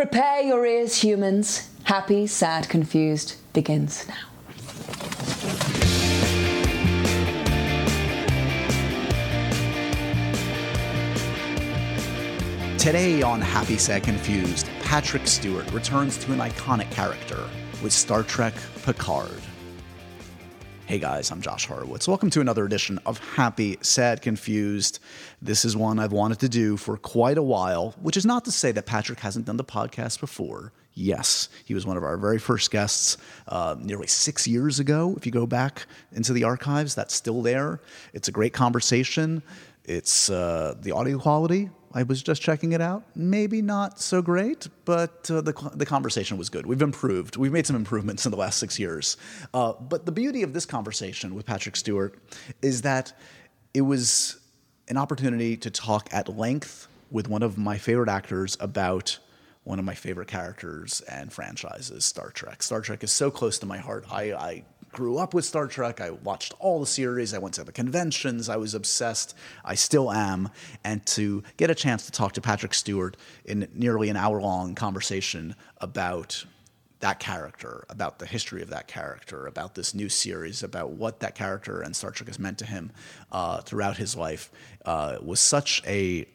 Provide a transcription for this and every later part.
Prepare your ears, humans. Happy, sad, confused begins now. Today on Happy Sad Confused, Patrick Stewart returns to an iconic character with Star Trek Picard. Hey guys, I'm Josh Horowitz. Welcome to another edition of Happy Sad Confused. This is one I've wanted to do for quite a while, which is not to say that Patrick hasn't done the podcast before. Yes, he was one of our very first guests uh, nearly six years ago. If you go back into the archives, that's still there. It's a great conversation. It's uh, the audio quality I was just checking it out. Maybe not so great, but uh, the, the conversation was good. We've improved. We've made some improvements in the last six years. Uh, but the beauty of this conversation with Patrick Stewart is that it was an opportunity to talk at length with one of my favorite actors about one of my favorite characters and franchises, Star Trek. Star Trek is so close to my heart. I, I grew up with Star Trek. I watched all the series. I went to the conventions. I was obsessed. I still am. And to get a chance to talk to Patrick Stewart in nearly an hour long conversation about that character, about the history of that character, about this new series, about what that character and Star Trek has meant to him uh, throughout his life, uh, was such a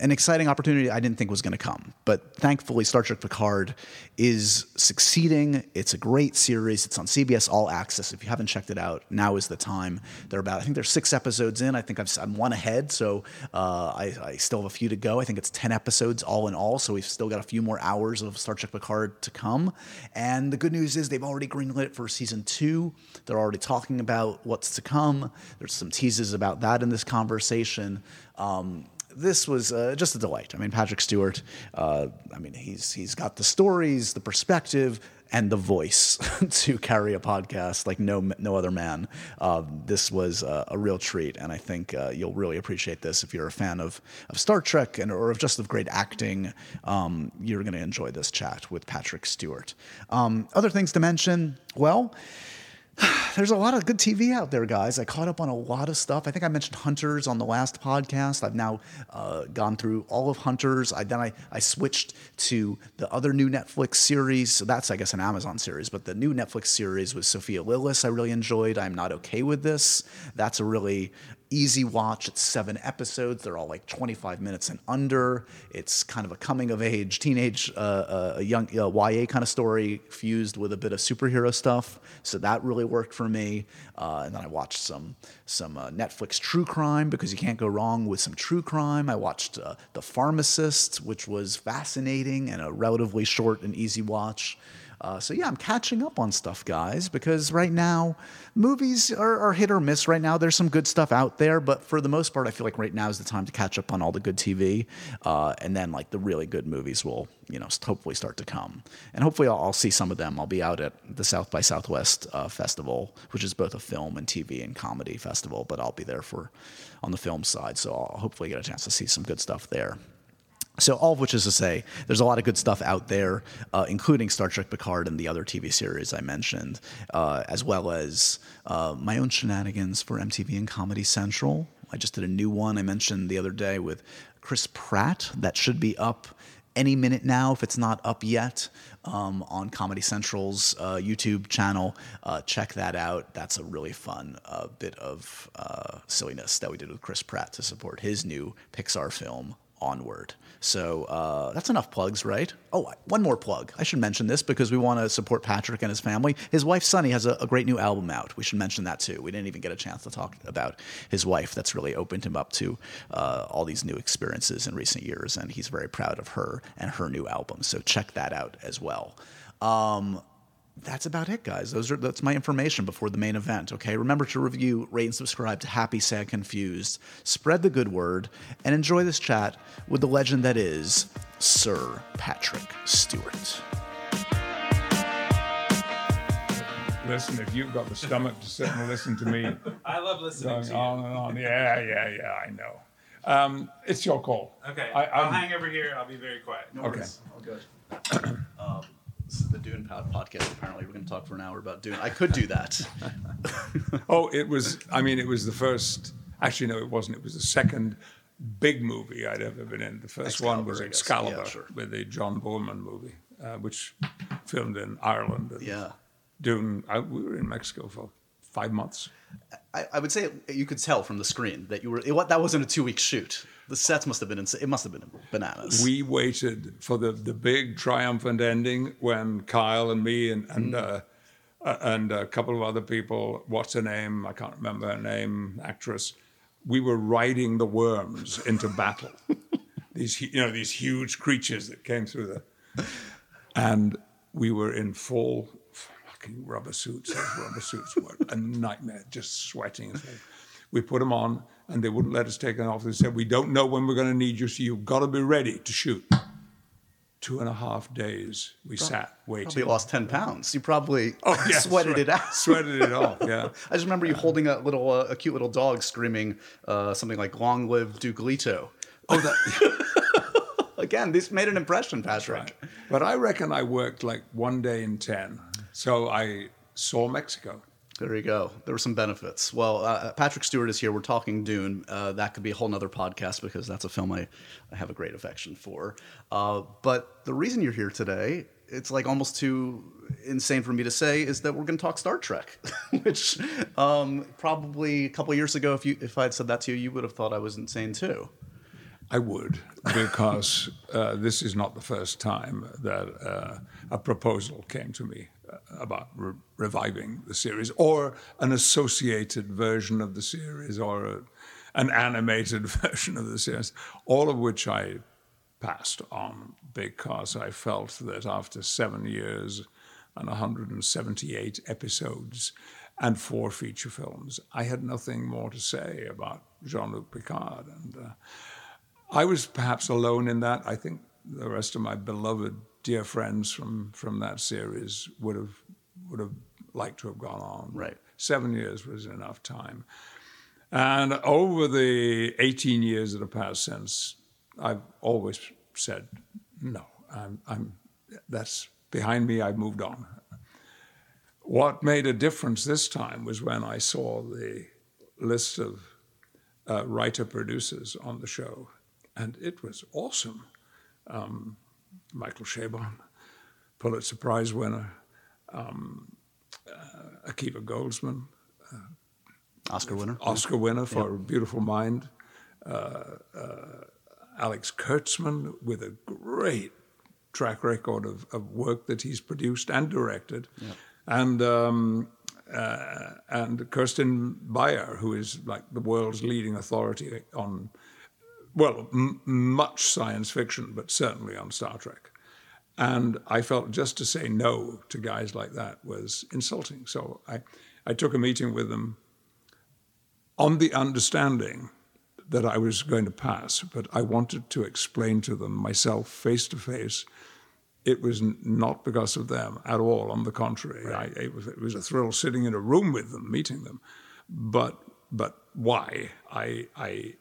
an exciting opportunity I didn't think was going to come. But thankfully, Star Trek Picard is succeeding. It's a great series. It's on CBS All Access. If you haven't checked it out, now is the time. They're about, I think there's six episodes in. I think i am one ahead, so uh, I, I, still have a few to go. I think it's 10 episodes all in all, so we've still got a few more hours of Star Trek Picard to come. And the good news is they've already greenlit it for season two. They're already talking about what's to come. There's some teases about that in this conversation. Um, this was uh, just a delight. I mean, Patrick Stewart. Uh, I mean, he's he's got the stories, the perspective, and the voice to carry a podcast like no no other man. Uh, this was a, a, real treat, and I think uh, you'll really appreciate this if you're a fan of of Star Trek and or of just of great acting. Um, you're going to enjoy this chat with Patrick Stewart. Um, other things to mention. Well. there's a lot of good TV out there, guys. I caught up on a lot of stuff. I think I mentioned Hunters on the last podcast. I've now uh, gone through all of Hunters. I, then I, I switched to the other new Netflix series. So that's, I guess, an Amazon series, but the new Netflix series with Sophia Lillis I really enjoyed. I'm Not Okay with This. That's a really easy watch. It's seven episodes. They're all like 25 minutes and under. It's kind of a coming of age, teenage, uh, uh, young uh, YA kind of story fused with a bit of superhero stuff. So that really worked for me. Uh, and then I watched some some uh, Netflix true crime because you can't go wrong with some true crime. I watched uh, The Pharmacist, which was fascinating and a relatively short and easy watch. Uh, so yeah, I'm catching up on stuff, guys, because right now movies are, are, hit or miss. Right now, there's some good stuff out there, but for the most part, I feel like right now is the time to catch up on all the good TV, uh, and then like the really good movies will, you know, hopefully start to come, and hopefully I'll, I'll see some of them. I'll be out at the South by Southwest uh, festival, which is both a film and TV and comedy festival, but I'll be there for on the film side, so I'll hopefully get a chance to see some good stuff there. So, all of which is to say, there's a lot of good stuff out there, uh, including Star Trek Picard and the other TV series I mentioned, uh, as well as uh, my own shenanigans for MTV and Comedy Central. I just did a new one I mentioned the other day with Chris Pratt that should be up any minute now if it's not up yet um, on Comedy Central's uh, YouTube channel. Uh, check that out. That's a really fun uh, bit of silliness that we did with Chris Pratt to support his new Pixar film, Onward. So uh, that's enough plugs, right? Oh, one more plug. I should mention this because we want to support Patrick and his family. His wife, Sunny, has a, a, great new album out. We should mention that too. We didn't even get a chance to talk about his wife. That's really opened him up to uh, all these new experiences in recent years, and he's very proud of her and her new album. So check that out as well. Um, that's about it, guys. Those are that's my information before the main event. Okay, remember to review, rate, and subscribe to Happy, Sad, Confused. Spread the good word and enjoy this chat with the legend that is Sir Patrick Stewart. Listen, if you've got the stomach to sit and listen to me, I love listening going to you. on and on. Yeah, yeah, yeah. I know. Um, it's your call. Okay, I, will hang over here. I'll be very quiet. No okay. All good. um, this is the Dune podcast. Apparently, we're going to talk for an hour about Dune. I could do that. oh, it was. I mean, it was the first. Actually, no, it wasn't. It was the second big movie I'd ever been in. The first one was Excalibur. Excalibur Yeah, sure. with the John Boorman movie, uh, which filmed in Ireland. And Yeah. Dune. I, we were in Mexico for five months. I, I would say you could tell from the screen that you were. It, what that wasn't a two week shoot. The sets must have been. Ins- it must have been bananas. We waited for the, the big triumphant ending when Kyle and me and and, uh, uh, and a couple of other people, what's her name? I can't remember her name, actress. We were riding the worms into battle. these you know these huge creatures that came through the, and we were in full fucking rubber suits. Those rubber suits were a nightmare, just sweating. We put them on, and they wouldn't let us take them off. They said, "We don't know when we're going to need you, so you've got to be ready to shoot." Two and a half days we sat waiting. probably lost ten pounds. You probably Oh, yeah, sweated sweat- it out. Sweated it off. Yeah. I just remember you holding a little, uh, a cute little dog, screaming uh, something like "Long live Duke Leto." Oh, that, Again, this made an impression, Patrick. right. But I reckon I worked like one day in ten, so I saw Mexico. There you go. There were some benefits. Well, uh, Patrick Stewart is here. We're talking Dune. Uh, that could be a whole nother podcast because that's a film I, I have a great affection for. Uh, but the reason you're here today, it's like almost too insane for me to say, is that we're going to talk Star Trek, which um, probably a couple years ago, if you if I had said that to you, you would have thought I was insane too. I would, because uh, this is not the first time that uh, a proposal came to me uh, about re- reviving the series, or an associated version of the series, or a, an animated version of the series, all of which I passed on because I felt that after seven years and 178 episodes and four feature films, I had nothing more to say about Jean Luc Picard. And uh, I was perhaps alone in that. I think the rest of my beloved dear friends from, from that series would have would have liked to have gone on. Right. Seven years was enough time. And over the 18 years that have passed since, I've always said, no, I'm, I'm, that's behind me, I've moved on. What made a difference this time was when I saw the list of uh, writer producers on the show, and it was awesome. Um, Michael Chabon, Pulitzer Prize winner, um, uh, Akiva Goldsman, Oscar winner. Oscar winner for Beautiful Mind, uh, uh, Alex Kurtzman with a great track record of, of work that he's produced and directed, and um, uh, and Kirsten Beyer, who is like the world's leading authority on well, m- much science fiction, but certainly on Star Trek. And I felt just to say no to guys like that was insulting. So I, I took a meeting with them on the understanding that I was going to pass, but I wanted to explain to them myself face to face. It was n- not because of them at all. On the contrary, I, it, was, it was a thrill sitting in a room with them, meeting them. But but why I I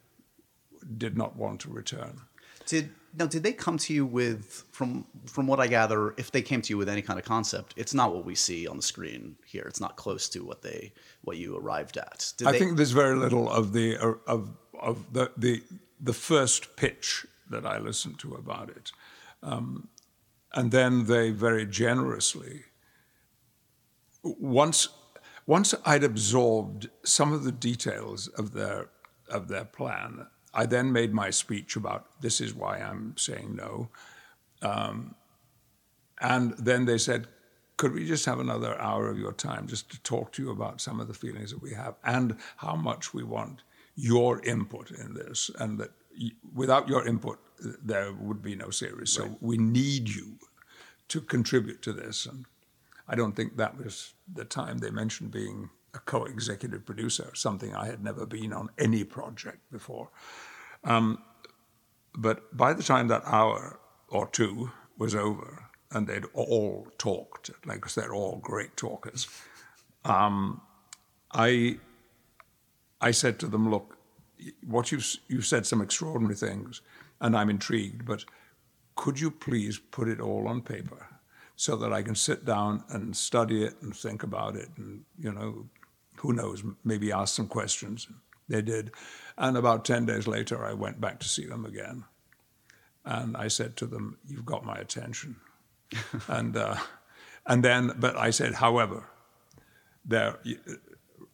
did not want to return. Did now? Did they come to you with from from what I gather? If they came to you with any kind of concept, it's not what we see on the screen here. It's not close to what they what you arrived at. Did I they, think there's very little of the of of the the the first pitch that I listened to about it, um, and then they very generously. Once, once I'd absorbed some of the details of their of their plan, I then made my speech about this is why I'm saying no. Um, and then they said, could we just have another hour of your time just to talk to you about some of the feelings that we have and how much we want your input in this? And that y- without your input, there would be no series. So we need you to contribute to this. And I don't think that was the time they mentioned being a co executive producer, something I had never been on any project before. But by the time that hour or two was over, and they'd all talked, like they're all great talkers, um, I, I said to them, "Look, what you've you've said some extraordinary things, and I'm intrigued, but could you please put it all on paper, so that I can sit down and study it and think about it, and you know, who knows, maybe ask some questions." They did. And about 10 days later, I went back to see them again. And I said to them, You've got my attention. and, uh, and then, but I said, However, there,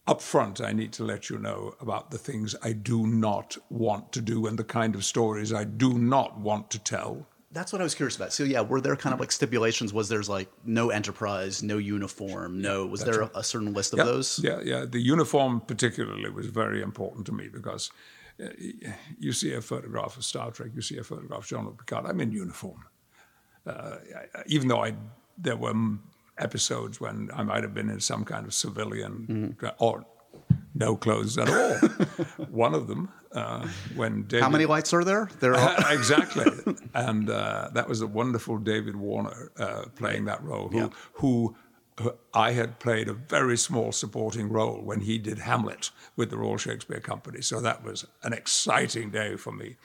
up front, I need to let you know about the things I do not want to do and the kind of stories I do not want to tell. That's what I was curious about. So yeah, were there kind of like stipulations? Was there's like no enterprise, no uniform, no? Was there a, a certain list of yeah, those? Yeah, yeah. The uniform particularly was very important to me because uh, you see a photograph of Star Trek, you see a photograph of Jean-Luc Picard. I'm in uniform, uh, even though I there were episodes when I might have been in some kind of civilian mm-hmm. or no clothes at all. One of them, uh, when David, how many lights are there? There are exactly, and uh, that was a wonderful David Warner uh, playing that role, who, yeah. who I had played a very small supporting role when he did Hamlet with the Royal Shakespeare Company. So that was an exciting day for me.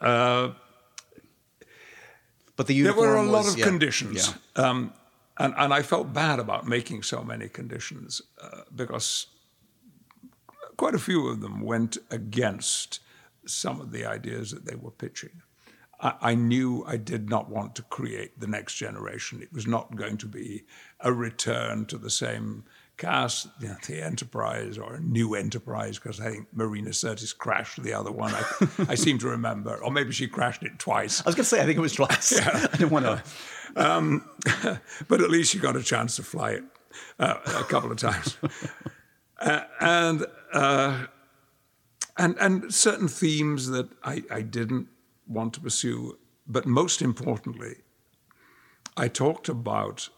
Uh, but the there were a lot was, of yeah, conditions. Yeah. Um, and, and I felt bad about making so many conditions uh, because quite a few of them went against some of the ideas that they were pitching. I, I knew I did not want to create the next generation. It was not going to be a return to the same cast, you know, the Enterprise or a new Enterprise, because I think Marina Sirtis crashed the other one. I, I, seem to remember, or maybe she crashed it twice. I was going to say, I think it was twice. Yeah. I didn't want to. Um, but at least she got a chance to fly it uh, a couple of times. uh, and uh, and and certain themes that I, I didn't want to pursue, but most importantly, I talked about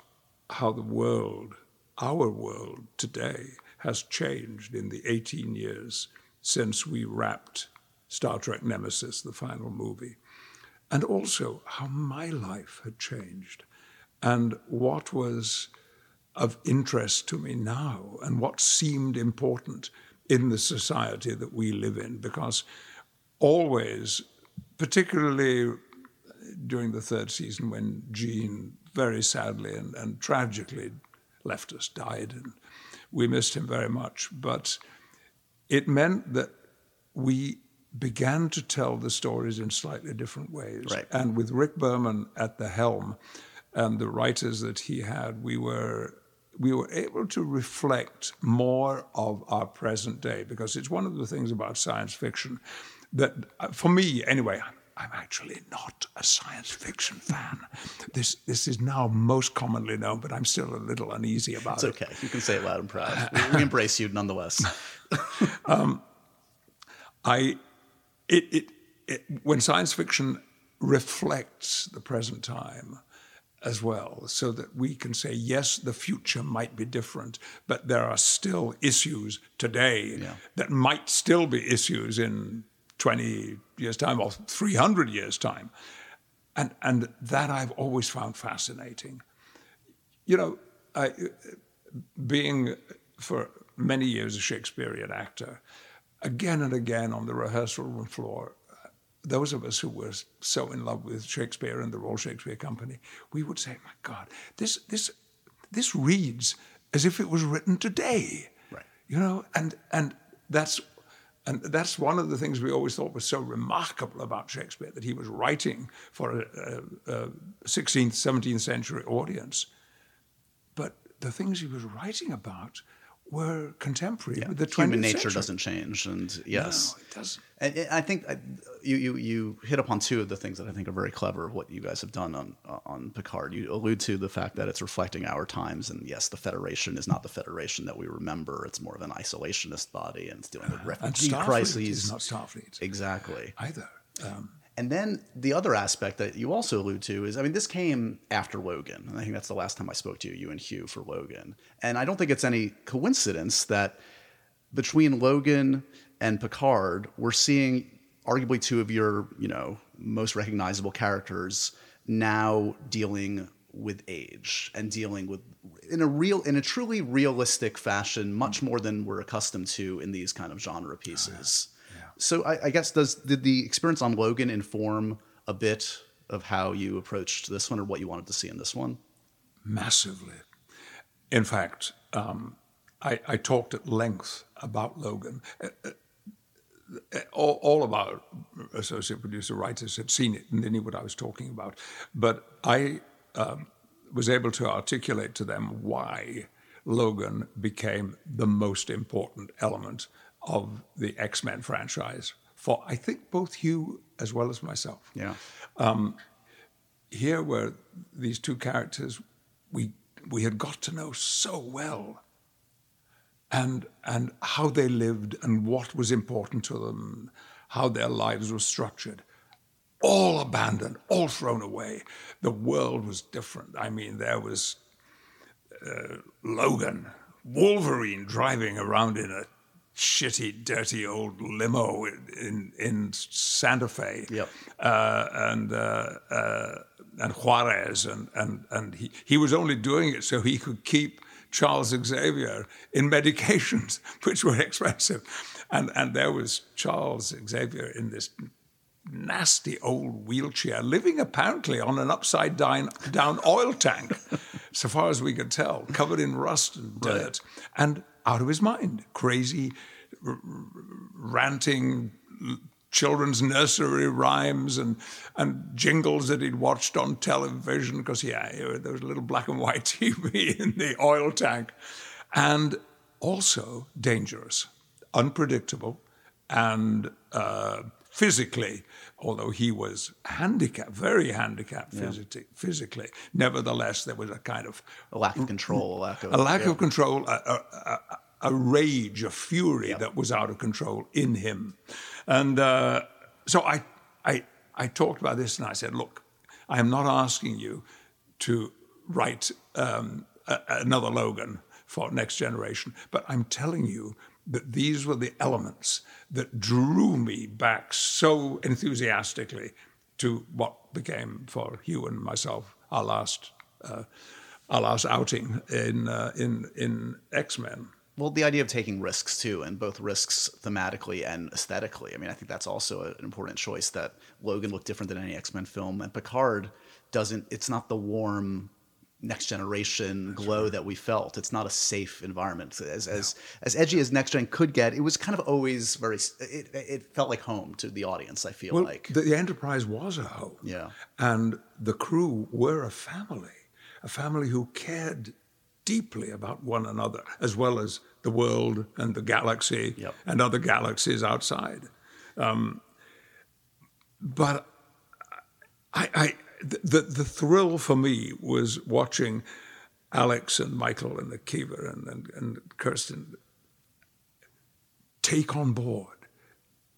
how the world, our world today, has changed in the 18 years since we wrapped Star Trek Nemesis, the final movie, and also how my life had changed and what was of interest to me now and what seemed important in the society that we live in because always, particularly during the third season when Gene very sadly and, and tragically left us, died, and we missed him very much. But it meant that we began to tell the stories in slightly different ways. Right. And with Rick Berman at the helm and the writers that he had, we were we were able to reflect more of our present day because it's one of the things about science fiction that, uh, for me anyway, I'm actually not a science fiction fan. This this is now most commonly known, but I'm still a little uneasy about it's it. It's okay. You can say it loud and proud. we embrace you nonetheless. um, I, it, it, it, when science fiction reflects the present time, as well, so that we can say, yes, the future might be different, but there are still issues today yeah. that might still be issues in 20 years' time or 300 years' time. And, and that I've always found fascinating. You know, I, being for many years a Shakespearean actor, again and again on the rehearsal room floor, those of us who were so in love with Shakespeare and the Royal Shakespeare Company, we would say, "My God, this this this reads as if it was written today." Right. You know, and and that's and that's one of the things we always thought was so remarkable about Shakespeare that he was writing for a, a, a 16th, 17th century audience. But the things he was writing about were contemporary yeah. with the 20th Human nature century. doesn't change, and yes, no, it doesn't. And I think I, you, you you hit upon two of the things that I think are very clever. What you guys have done on on Picard, you allude to the fact that it's reflecting our times, and yes, the Federation is not the Federation that we remember. It's more of an isolationist body, and it's dealing with refugee and crises. Is not Starfleet exactly either. Um, and then the other aspect that you also allude to is, I mean, this came after Logan. And I think that's the last time I spoke to you, you and Hugh, for Logan. And I don't think it's any coincidence that between Logan and Picard, we're seeing arguably two of your, you know, most recognizable characters now dealing with age and dealing with in a real in a truly realistic fashion much more than we're accustomed to in these kind of genre pieces. Oh, So I, I, guess does did the experience on Logan inform a bit of how you approached this one or what you wanted to see in this one? Massively. In fact, um, I, I, talked at length about Logan. Uh, uh, all, all of our associate producer writers had seen it and they knew what I was talking about. But I um, was able to articulate to them why Logan became the most important element of the X Men franchise for, I think, both Hugh as well as myself. Yeah. Here were these two characters we, we had got to know so well and and how they lived and what was important to them, how their lives were structured. All abandoned, all thrown away. The world was different. I mean, there was uh, Logan, Wolverine driving around in a shitty, dirty old limo in in, Santa Fe, Yep. uh, and uh, uh, and Juarez, and and and he he was only doing it so he could keep Charles Xavier in medications, which were expensive, and and there was Charles Xavier in this nasty old wheelchair, living apparently on an upside down, down oil tank, so far as we could tell, covered in rust and dirt, and out of his mind, crazy, r- ranting children's nursery rhymes and, and jingles that he'd watched on television because yeah, there was a little black and white TV in the oil tank, and also dangerous, unpredictable, and uh, physically, although he was handicapped, very handicapped physically, physically, nevertheless there was a kind of A lack of control, a lack of a lack yeah. of control, a, a, a, a rage, a fury that was out of control in him. And uh, so I, I, I talked about this and I said, look, I am not asking you to write um, a, another Logan for Next Generation, but I'm telling you that these were the elements that drew me back so enthusiastically to what became for Hugh and myself our last uh, our last outing in uh, in in X Men. Well, the idea of taking risks too, and both risks thematically and aesthetically. I mean, I think that's also an important choice that Logan looked different than any X Men film, and Picard doesn't. It's not the warm next generation glow that we felt. It's not a safe environment. As as as edgy as next gen could get, it was kind of always very. It, it felt like home to the audience. I feel Well, like. the, the Enterprise was a home. Yeah. And the crew were a family, a family who cared deeply about one another, as well as the world and the galaxy Yep. and other galaxies outside. Um, but I, I the, the thrill for me was watching Alex and Michael and Akiva and, and, and Kirsten take on board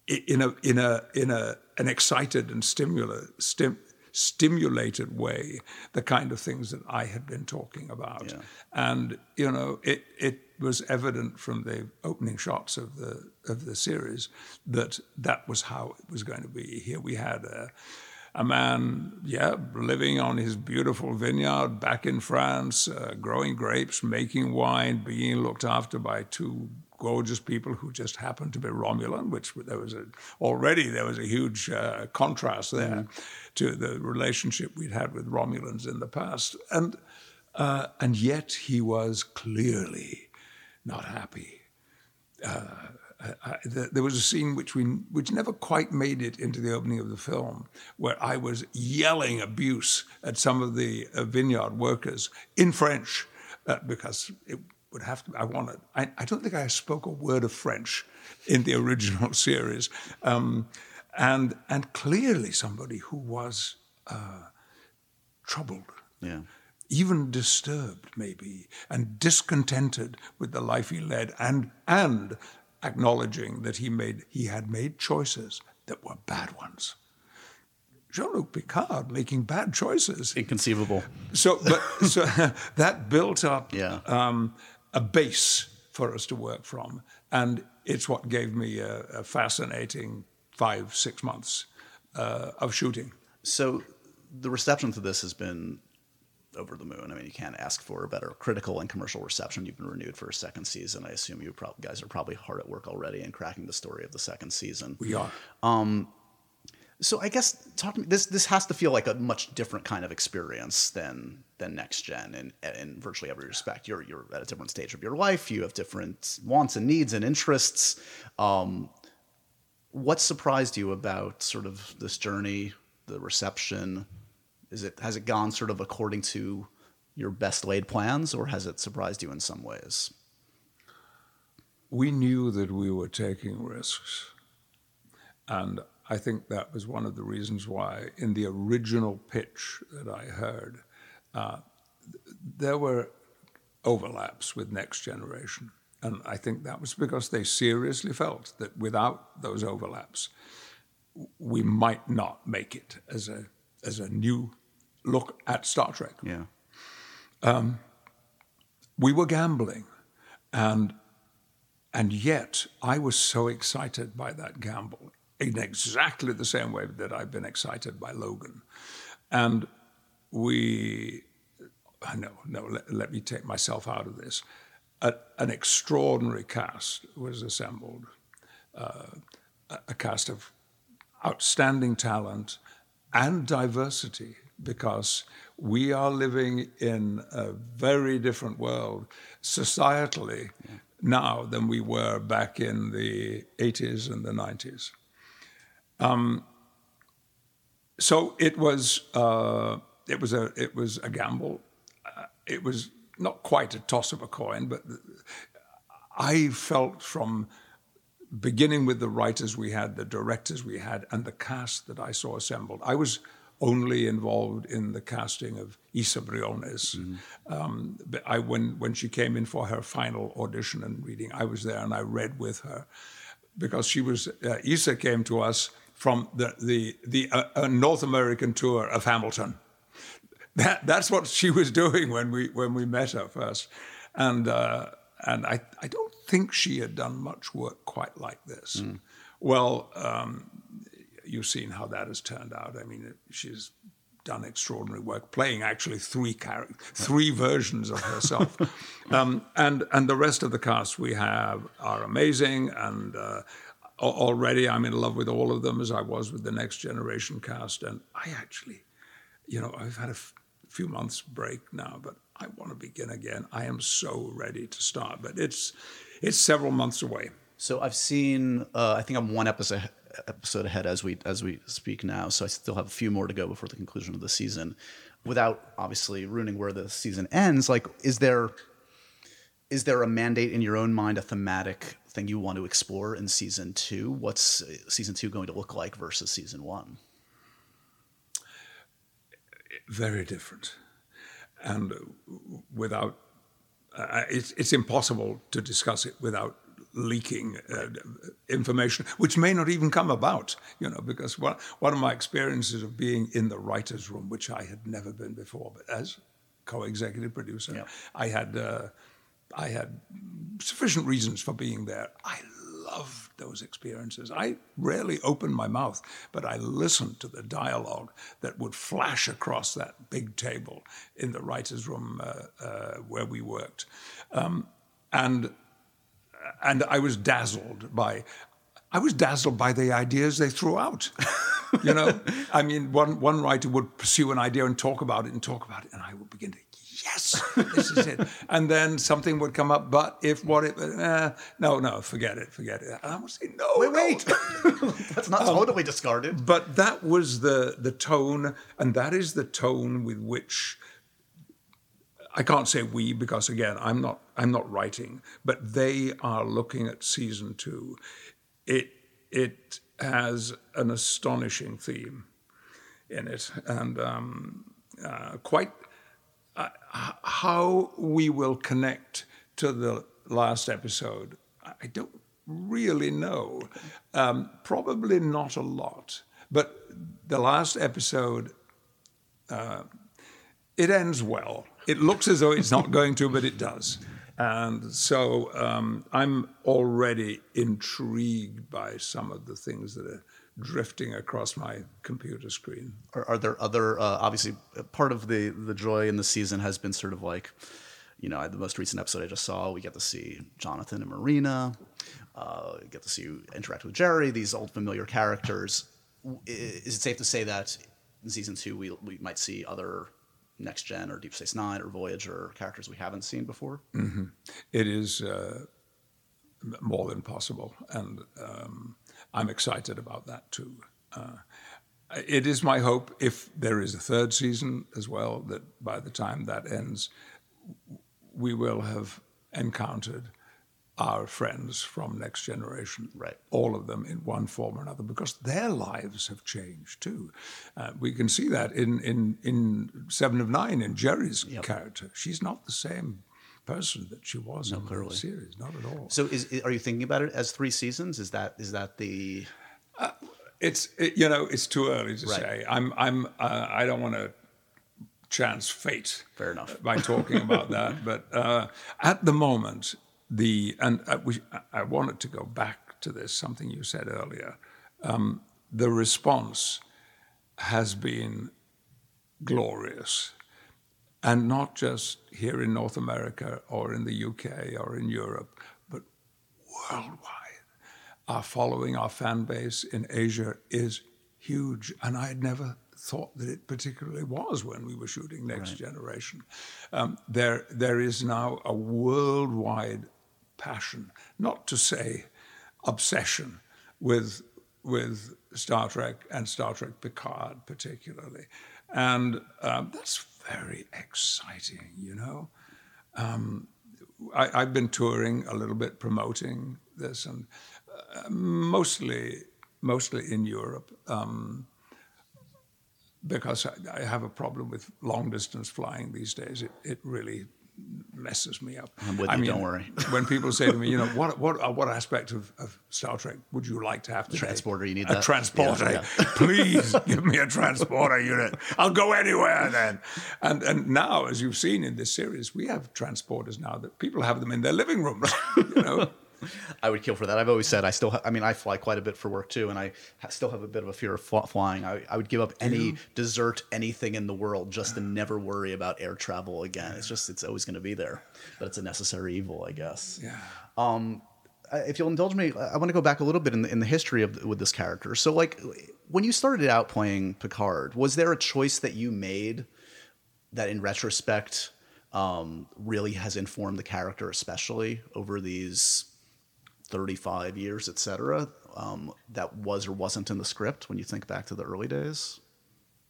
in a in a in a an excited and stimula, stim, stimulated way the kind of things that I had been talking about, Yeah. and you know it it was evident from the opening shots of the of the series that that was how it was going to be. Here we had a. A man, yeah, living on his beautiful vineyard back in France, uh, growing grapes, making wine, being looked after by two gorgeous people who just happened to be Romulan, which there was a, already there was a huge uh, contrast there to the relationship we'd had with Romulans in the past, and uh, and yet he was clearly not happy. Uh, I, th- there was a scene which we which never quite made it into the opening of the film, where I was yelling abuse at some of the uh, vineyard workers in French uh, because it would have to. I wanted. I, I don't think I spoke a word of French in the original series, um, and and clearly somebody who was uh, troubled yeah. even disturbed maybe and discontented with the life he led and and acknowledging that he made he had made choices that were bad ones Jean-Luc Picard making bad choices Inconceivable. so but so that built up Yeah. um, a base for us to work from and it's what gave me a, a fascinating five six months uh, of shooting So the reception to this has been over the moon. I mean, you can't ask for a better critical and commercial reception. You've been renewed for a second season. I assume you prob- guys are probably hard at work already in cracking the story of the second season. we are So I guess talk to me. This this has to feel like a much different kind of experience than than next gen in in virtually every respect. You're you're at a different stage of your life. You have different wants and needs and interests. Um, what surprised you about sort of this journey, the reception? Is it has it gone sort of according to your best laid plans, or has it surprised you in some ways? We knew that we were taking risks, and I think that was one of the reasons why, in the original pitch that I heard, uh, there were overlaps with Next Generation. And I think that was because they seriously felt that without those overlaps, we might not make it as a, as a new look at Star Trek. Yeah. We were gambling. And, and yet, I was so excited by that gamble in exactly the same way that I've been excited by Logan. And we, no, no, let, let me take myself out of this. A, an extraordinary cast was assembled, uh, a, a cast of outstanding talent and diversity, because we are living in a very different world societally now than we were back in the 80s and the 90s. so it was uh, it was a it was a gamble. Uh, it was not quite a toss of a coin, but I felt from beginning with the writers we had, the directors we had, and the cast that I saw assembled. I was only involved in the casting of Isa Briones. Um, but I, when, when she came in for her final audition and reading, I was there and I read with her because she was, uh, Isa came to us from the, the, the uh, uh, North American tour of Hamilton. That, that's what she was doing when we, when we met her first. And, uh, and I, I don't think she had done much work quite like this. Well, um, you've seen how that has turned out. I mean, she's done extraordinary work, playing actually three char- three versions of herself, um, and and the rest of the cast we have are amazing. And uh, already I'm in love with all of them, as I was with the Next Generation cast. And I actually, you know, I've had a f- few months break now, but I want to begin again. I am so ready to start, but it's it's several months away. So I've seen. Uh, I think I'm one episode episode ahead as we as we speak now. So I still have a few more to go before the conclusion of the season. Without obviously ruining where the season ends, like is there is there a mandate in your own mind, a thematic thing you want to explore in season two? What's uh, season two going to look like versus season one? very different. And without, uh, it's, it's impossible to discuss it without leaking uh, information, which may not even come about, you know, because one, one of my experiences of being in the writer's room, which I had never been before, but as co-executive producer, Yeah. I had, uh, I had sufficient reasons for being there. I loved those experiences. I rarely opened my mouth, but I listened to the dialogue that would flash across that big table in the writers' room uh, uh, where we worked, um, and and I was dazzled by. I was dazzled by the ideas they threw out. you know, I mean, one one writer would pursue an idea and talk about it and talk about it, and I would begin to yes, this is it. And then something would come up, but if what it, eh, no, no, forget it, forget it. And I would say, no, Wait, no. wait. That's not totally discarded. But that was the the tone, and that is the tone with which I can't say we because again I'm not I'm not writing, but they are looking at season two. It it has an astonishing theme in it, and um, uh, quite uh, how we will connect to the last episode. I don't really know. Um, probably not a lot, but the last episode it ends well. It looks as though it's not going to, but it does. And so um, I'm already intrigued by some of the things that are drifting across my computer screen. Are, are there other? Uh, obviously, uh, part of the the joy in the season has been sort of like, you know, the most recent episode I just saw. We get to see Jonathan and Marina. Uh, get to see you interact with Jeri. These old familiar characters. Is it safe to say that in season two we we might see other next gen or Deep Space Nine or Voyager characters we haven't seen before? It is uh, more than possible, and um, I'm excited about that too. Uh, it is my hope, if there is a third season as well, that by the time that ends, we will have encountered our friends from Next Generation, Right. all of them in one form or another, because their lives have changed too. Uh, we can see that in, in, in Seven of Nine, in Jeri's character. She's not the same person that she was in the series, not at all. So is are you thinking about it as three seasons? Is that is that the It's it, you know it's too early to Right. say. I'm I'm uh, I don't want to chance fate. Fair enough. By talking about that, but uh, at the moment, the and I, we, I wanted to go back to this something you said earlier. Um, the response has been glorious, and not just here in North America or in the UK or in Europe, but worldwide our following, our fan base in Asia is huge. And I had never thought that it particularly was when we were shooting Next Generation. Um, there, there is now a worldwide passion, not to say obsession, with, with Star Trek and Star Trek Picard particularly. And um, that's very exciting, you know. I, I've been touring a little bit, promoting this, and uh, mostly, mostly in Europe, um, because I, I have a problem with long distance flying these days. It, it really messes me up. I'm with I you, mean, don't worry. when people say to me, you know, what what uh, what aspect of, of Star Trek would you like to have today? transporter, you need a that? transporter. Yeah, yeah. Please give me a transporter unit. I'll go anywhere then. And and now, as you've seen in this series, we have transporters now that people have them in their living rooms. You know. I would kill for that. I've always said I still. Ha- I mean, I fly quite a bit for work too, and I ha- still have a bit of a fear of fl- flying. I, I would give up any dessert, anything in the world, just to never worry about air travel again. It's just it's always going to be there, but it's a necessary evil, I guess. Yeah. Uh, If you'll indulge me, I want to go back a little bit in the, in the history of with this character. So, like, when you started out playing Picard, was there a choice that you made that, in retrospect, um, really has informed the character, especially over these 35 years, et cetera, um, that was or wasn't in the script when you think back to the early days?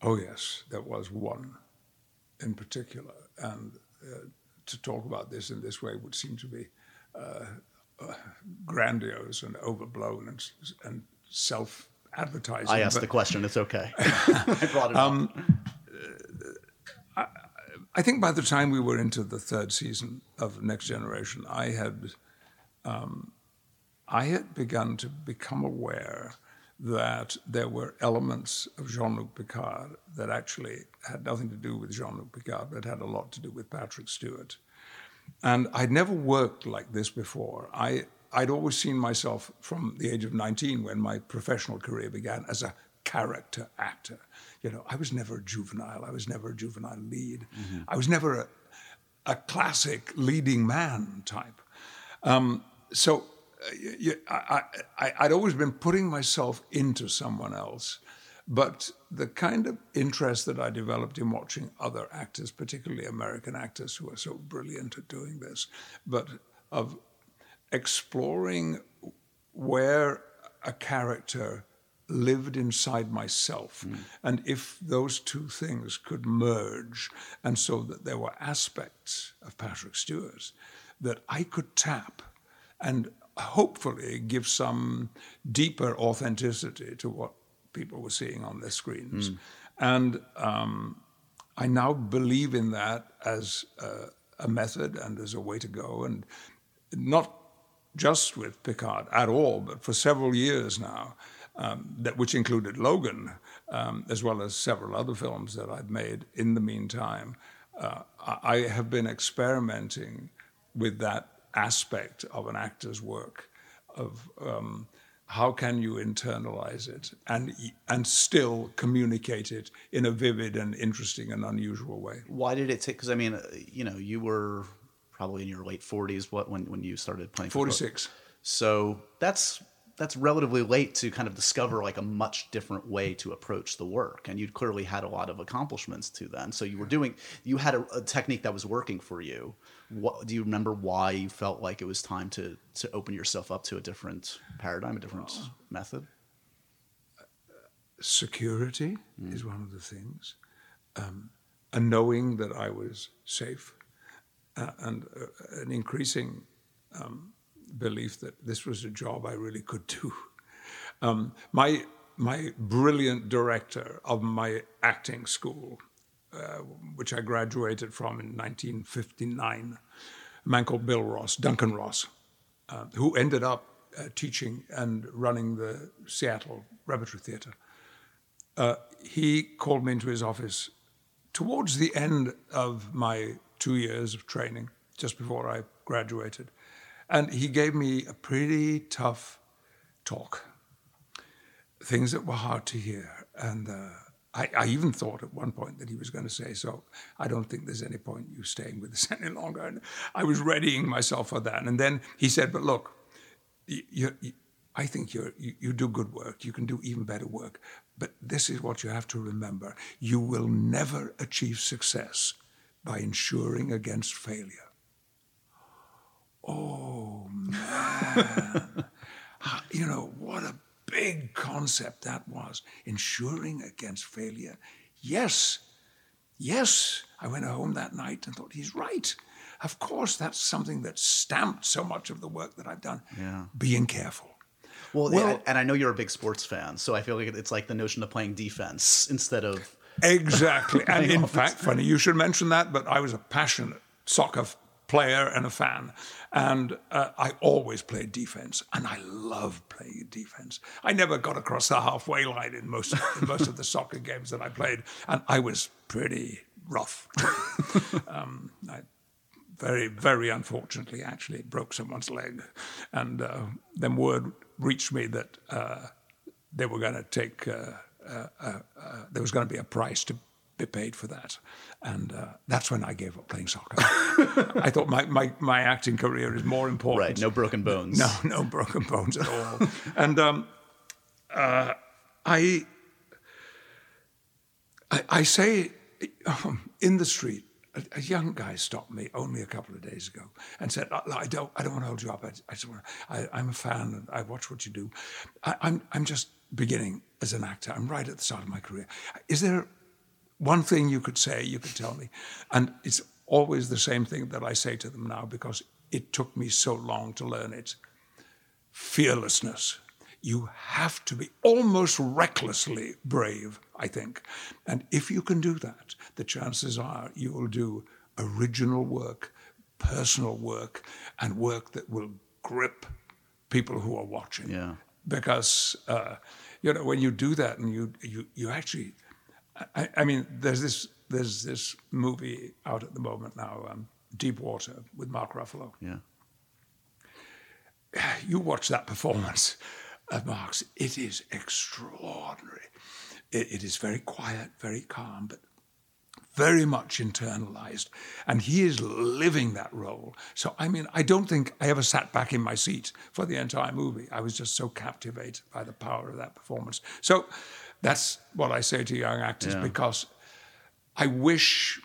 Oh yes, there was one in particular, and uh, to talk about this in this way would seem to be uh, uh, grandiose and overblown and, and self-advertising. I asked but- the question. It's okay. I brought it up. I think by the time we were into the third season of Next Generation, I had um, I had begun to become aware that there were elements of Jean-Luc Picard that actually had nothing to do with Jean-Luc Picard, but had a lot to do with Patrick Stewart. And I'd never worked like this before. I, I'd always seen myself from the age of 19 when my professional career began as a character actor. You know, I was never a juvenile. I was never a juvenile lead. I was never a, a classic leading man type. Um, so uh, y- y- I, I, I'd always been putting myself into someone else. But the kind of interest that I developed in watching other actors, particularly American actors who are so brilliant at doing this, but of exploring where a character lived inside myself. And if those two things could merge, and so that there were aspects of Patrick Stewart that I could tap and hopefully give some deeper authenticity to what people were seeing on their screens. And um, I now believe in that as a, a method and as a way to go, and not just with Picard at all, but for several years now, um, that which included Logan, um, as well as several other films that I've made in the meantime. Uh, I I have been experimenting with that aspect of an actor's work, of um, how can you internalize it and and still communicate it in a vivid and interesting and unusual way. Why did it take? Because I mean, uh, you know, you were probably in your late 40s. What when when you started playing? for- Forty six. So that's that's relatively late to kind of discover like a much different way to approach the work and you'd clearly had a lot of accomplishments to then so you were doing you had a, a technique that was working for you what do you remember why you felt like it was time to to open yourself up to a different paradigm a different method? Security is one of the things, um, a knowing that I was safe, uh, and uh, an increasing um, belief that this was a job I really could do. Um, my my brilliant director of my acting school, which I graduated from in 1959, a man called Bill Ross, Duncan Ross, uh, who ended up uh, teaching and running the Seattle Repertory Theatre uh, he called me into his office towards the end of my two years of training, just before I graduated. And he gave me a pretty tough talk, things that were hard to hear. And uh, I, I, even thought at one point that he was going to say, So I don't think there's any point you staying with us any longer. And I was readying myself for that. And then he said, But look, you, you, I think you you do good work. You can do even better work. But this is what you have to remember you will never achieve success by ensuring against failure. Oh, man. you know, what a big concept that was. Ensuring against failure. Yes, yes. I went home that night and thought, he's right. Of course, that's something that stamped so much of the work that I've done. Yeah. Being careful. Well, well, and I know you're a big sports fan, so I feel like it's like the notion of playing defense instead of exactly. and in fact, funny you should mention that, but I was a passionate soccer player and a fan, and uh, I always played defense, and I love playing defense. I never got across the halfway line in most in most of the soccer games that I played, and I was pretty rough. um, I, very, very unfortunately, actually, broke someone's leg, and uh, then word reached me that uh, they were going to take, uh, uh, uh, uh, there was going to be a price to be paid for that. And that's when I gave up playing soccer. I thought my, my, my acting career is more important. Right, no broken bones. No, no broken bones at all. and um, I, I, I say um, in the street, a, a, young guy stopped me only a couple of days ago and said, "I don't, I don't want to hold you up. I, I just want. To, I, am a fan and I watch what you do. I, I'm, I'm just beginning as an actor. I'm right at the start of my career. Is there one thing you could say? You could tell me, and it's always the same thing that I say to them now because it took me so long to learn it. Fearlessness you have to be almost recklessly brave, I think. And if you can do that, the chances are you will do original work, personal work, and work that will grip people who are watching. Yeah. Because, uh, you know, when you do that and you, you, you actually, I, I, mean, there's this, there's this movie out at the moment now, um, Deep Water with Mark Ruffalo. Yeah. You watch that performance of Mark's. It is extraordinary. It, it is very quiet, very calm, but very much internalized. And he is living that role. So, I mean, I don't think I ever sat back in my seat for the entire movie. I was just so captivated by the power of that performance. So, that's what I say to young actors yeah. because I wish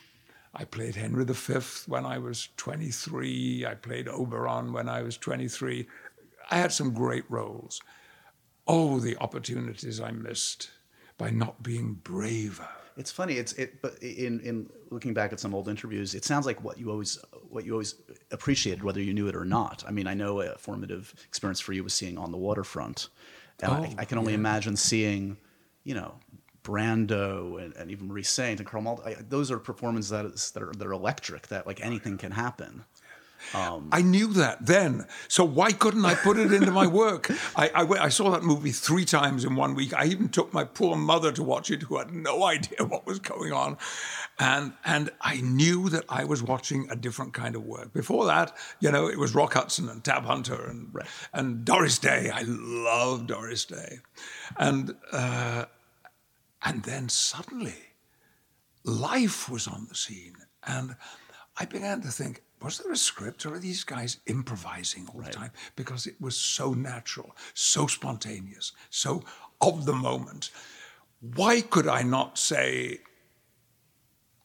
I played Henry V when I was 23. I played Oberon when I was 23. I had some great roles. Oh, the opportunities I missed by not being braver. It's funny. It's it, but in in looking back at some old interviews, it sounds like what you always what you always appreciated, whether you knew it or not. I mean, I know a formative experience for you was seeing on the waterfront, and oh, I, I, can only yeah. imagine seeing, you know, Brando and, and even Maurice Saint and Karl Malden. those are performances that, is, that are that are electric. That like oh, anything can happen. Um, I knew that then. So why couldn't I put it into my work? I, I, I, saw that movie three times in one week. I even took my poor mother to watch it, who had no idea what was going on. And, and I knew that I was watching a different kind of work. Before that, you know, it was Rock Hudson and Tab Hunter and, right. and Doris Day. I love Doris Day. And, uh, and then suddenly, life was on the scene. And I began to think, was there a script or are these guys improvising all the time? Because it was so natural, so spontaneous, so of the moment. Why could I not say,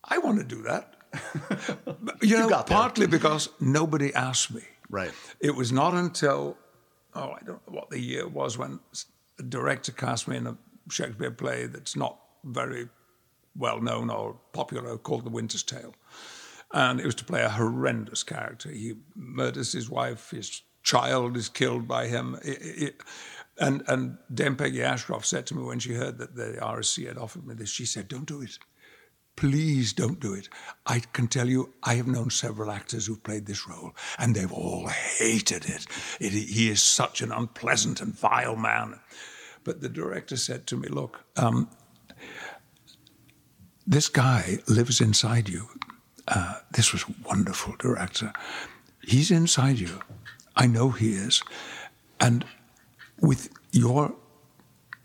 I want to do that? you know, there. partly because nobody asked me. Right. It was not until, oh, I don't know what the year was when a director cast me in a Shakespeare play that's not very well known or popular called The Winter's Tale. And it was to play a horrendous character. He murders his wife, his child is killed by him. It- it- and, and Dame Peggy Ashcroft said to me when she heard that the RSC had offered me this, she said, Don't do it. Please don't do it. I can tell you, I have known several actors who've played this role, and they've all hated it. it. He is such an unpleasant and vile man. But the director said to me, Look, um, this guy lives inside you. Uh, this was a wonderful, director. He's inside you. I know he is. And with your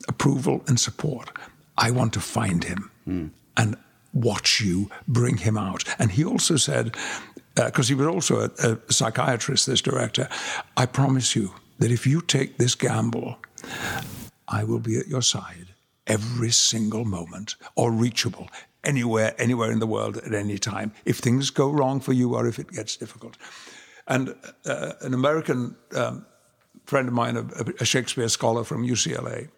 approval and support, I want to find him and watch you bring him out. And he also said, because he was also a, a psychiatrist, this director, I promise you that if you take this gamble, I will be at your side every single moment or reachable anywhere, anywhere in the world at any time if things go wrong for you or if it gets difficult. And uh, an American um, friend of mine, a, a Shakespeare scholar from UCLA,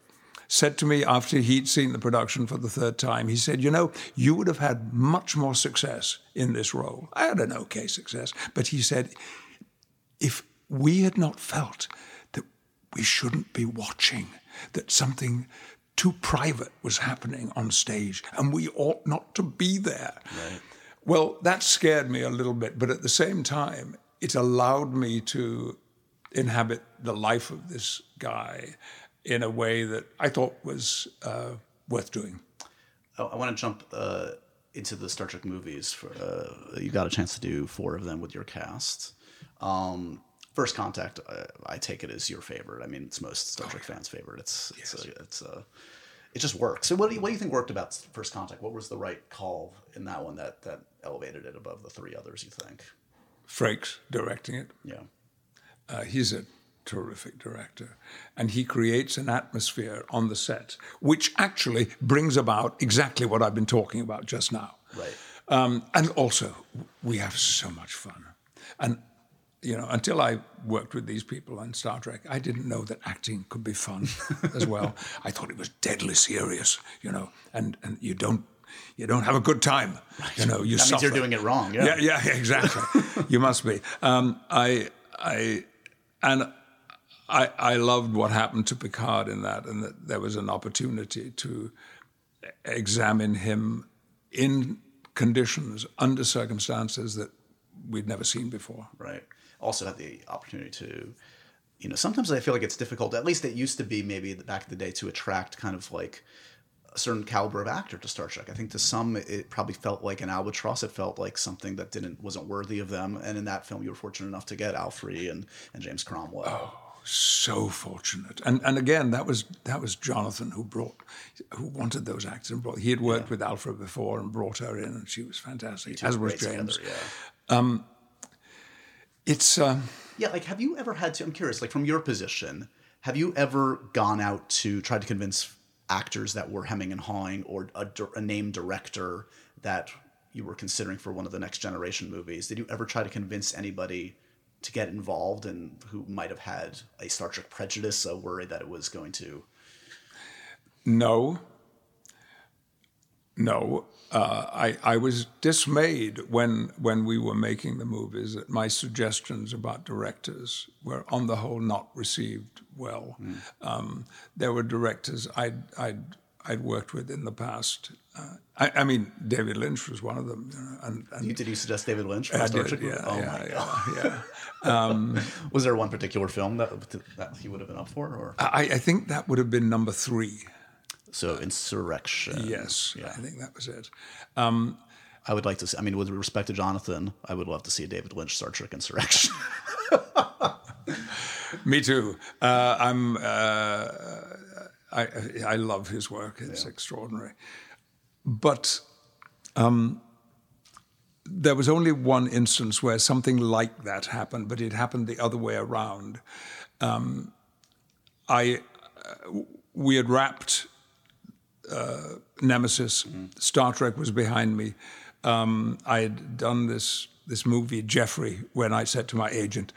said to me after he'd seen the production for the third time, he said, You know, you would have had much more success in this role. I had an okay success, but he said, if we had not felt that we shouldn't be watching, that something too private was happening on stage and we ought not to be there. Well, that scared me a little bit, but at the same time, it allowed me to inhabit the life of this guy in a way that I thought was uh, worth doing. I, I want to jump uh, into the Star Trek movies. For, uh, you got a chance to do four of them with your cast. Um, First Contact, uh, I take it as your favorite. I mean, it's most Star Trek fans' favorite. It's it's a, it's a, it just works. So, what do you, what do you think worked about First Contact? What was the right call in that one that that elevated it above the three others? You think? Frakes directing it. Yeah. Uh, he's a terrific director. And he creates an atmosphere on the set, which actually brings about exactly what I've been talking about just now. Right. Um, and also, we have so much fun. And, you know, until I worked with these people on Star Trek, I didn't know that acting could be fun as well. I thought it was deadly serious, you know, and, and you don't. You don't have a good time, you know. You That means you're doing it wrong. Yeah. Yeah, yeah, yeah, exactly. you must be. Um, I, I, and I, I loved what happened to Picard in that, and that there was an opportunity to examine him in conditions, under circumstances that we'd never seen before. Right. Also had the opportunity to, you know, sometimes I feel like it's difficult. At least it used to be maybe back in the day to attract kind of like a certain caliber of actor to Star Trek. I think to some it probably felt like an albatross. It felt like something that didn't wasn't worthy of them. And in that film, you were fortunate enough to get Alfre and, and James Cromwell. Oh so fortunate, and and again, that was that was Jonathan who brought, who wanted those actors and brought. He had worked with Alfre before and brought her in, and she was fantastic, as was James. together, yeah. Um, It's. Um, Yeah, like have you ever had to? I'm curious, like from your position, have you ever gone out to try to convince actors that were hemming and hawing, or a, a named director that you were considering for one of the next generation movies? Did you ever try to convince anybody to get involved and who might have had a Star Trek prejudice, a worry that it was going to? No. No. Uh, I, I was dismayed when, when we were making the movies that my suggestions about directors were, on the whole, not received well. Um, there were directors I'd, I'd, I'd worked with in the past. Uh, I, I mean, David Lynch was one of them. You know, and, and You, did you suggest David Lynch? I did, Trek yeah, oh yeah, my yeah, god! yeah. Was there one particular film that that he would have been up for, or I, I think that would have been number three. So Insurrection? Yes, Yeah. I think that was it. I would like to see. I mean, with respect to Jonathan, I would love to see a David Lynch Star Trek Insurrection. Me too. Uh, I'm. Uh, I I love his work. It's extraordinary. But um, there was only one instance where something like that happened, but it happened the other way around. Um, I uh, we had wrapped uh, Nemesis. Star Trek was behind me. Um, I had done this this movie Jeffrey when I said to my agent,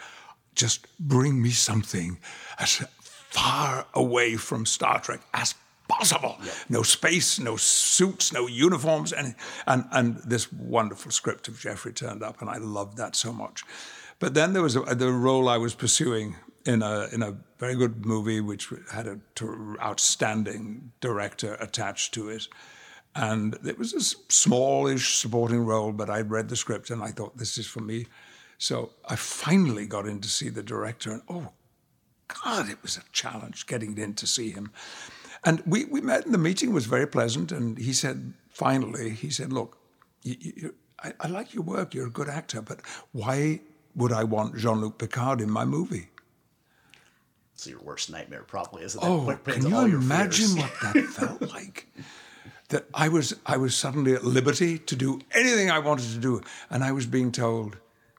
"Just bring me something as far away from Star Trek as possible. No space, no suits, no uniforms, and and and this wonderful script of Jeffrey turned up, and I loved that so much. But then there was a, the role I was pursuing in a in a very good movie, which had an outstanding director attached to it. And it was a smallish supporting role, but I read the script and I thought, this is for me. So I finally got in to see the director, and oh, God, it was a challenge getting in to see him. And we, we met, and the meeting was very pleasant. And he said, finally, he said, Look, you, you, I, I like your work, you're a good actor, but why would I want Jean Luc Picard in my movie? It's your worst nightmare, probably, isn't it? Oh, can you imagine what that felt like? That I was I was suddenly at liberty to do anything I wanted to do, and I was being told,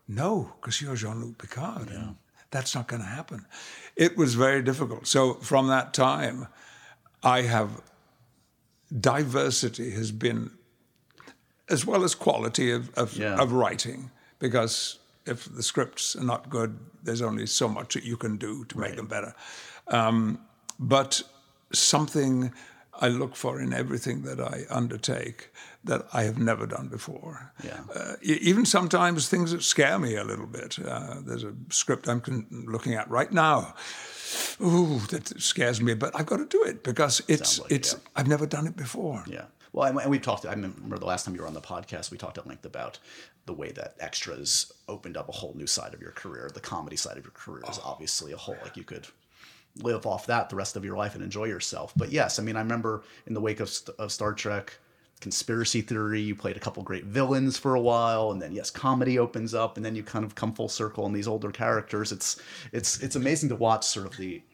"No, because you're Jean-Luc Picard, and that's not going to happen." It was very difficult. So from that time, I have diversity has been as well as quality of of, Yeah. of writing, because if the scripts are not good, there's only so much that you can do to make them better. Um, but something I look for in everything that I undertake that I have never done before. Yeah. Uh, even sometimes things that scare me a little bit. Uh, there's a script I'm looking at right now. Ooh, that scares me, but I've got to do it because it's like it's yeah. I've never done it before. Yeah. Well, and we've talked. I remember the last time you were on the podcast, we talked at length about the way that extras opened up a whole new side of your career. The comedy side of your career is obviously a whole. Like you could live off that the rest of your life and enjoy yourself. But yes, I mean, I remember in the wake of, of Star Trek, conspiracy theory, you played a couple great villains for a while, and then yes, comedy opens up, and then you kind of come full circle in these older characters. It's it's it's amazing to watch sort of the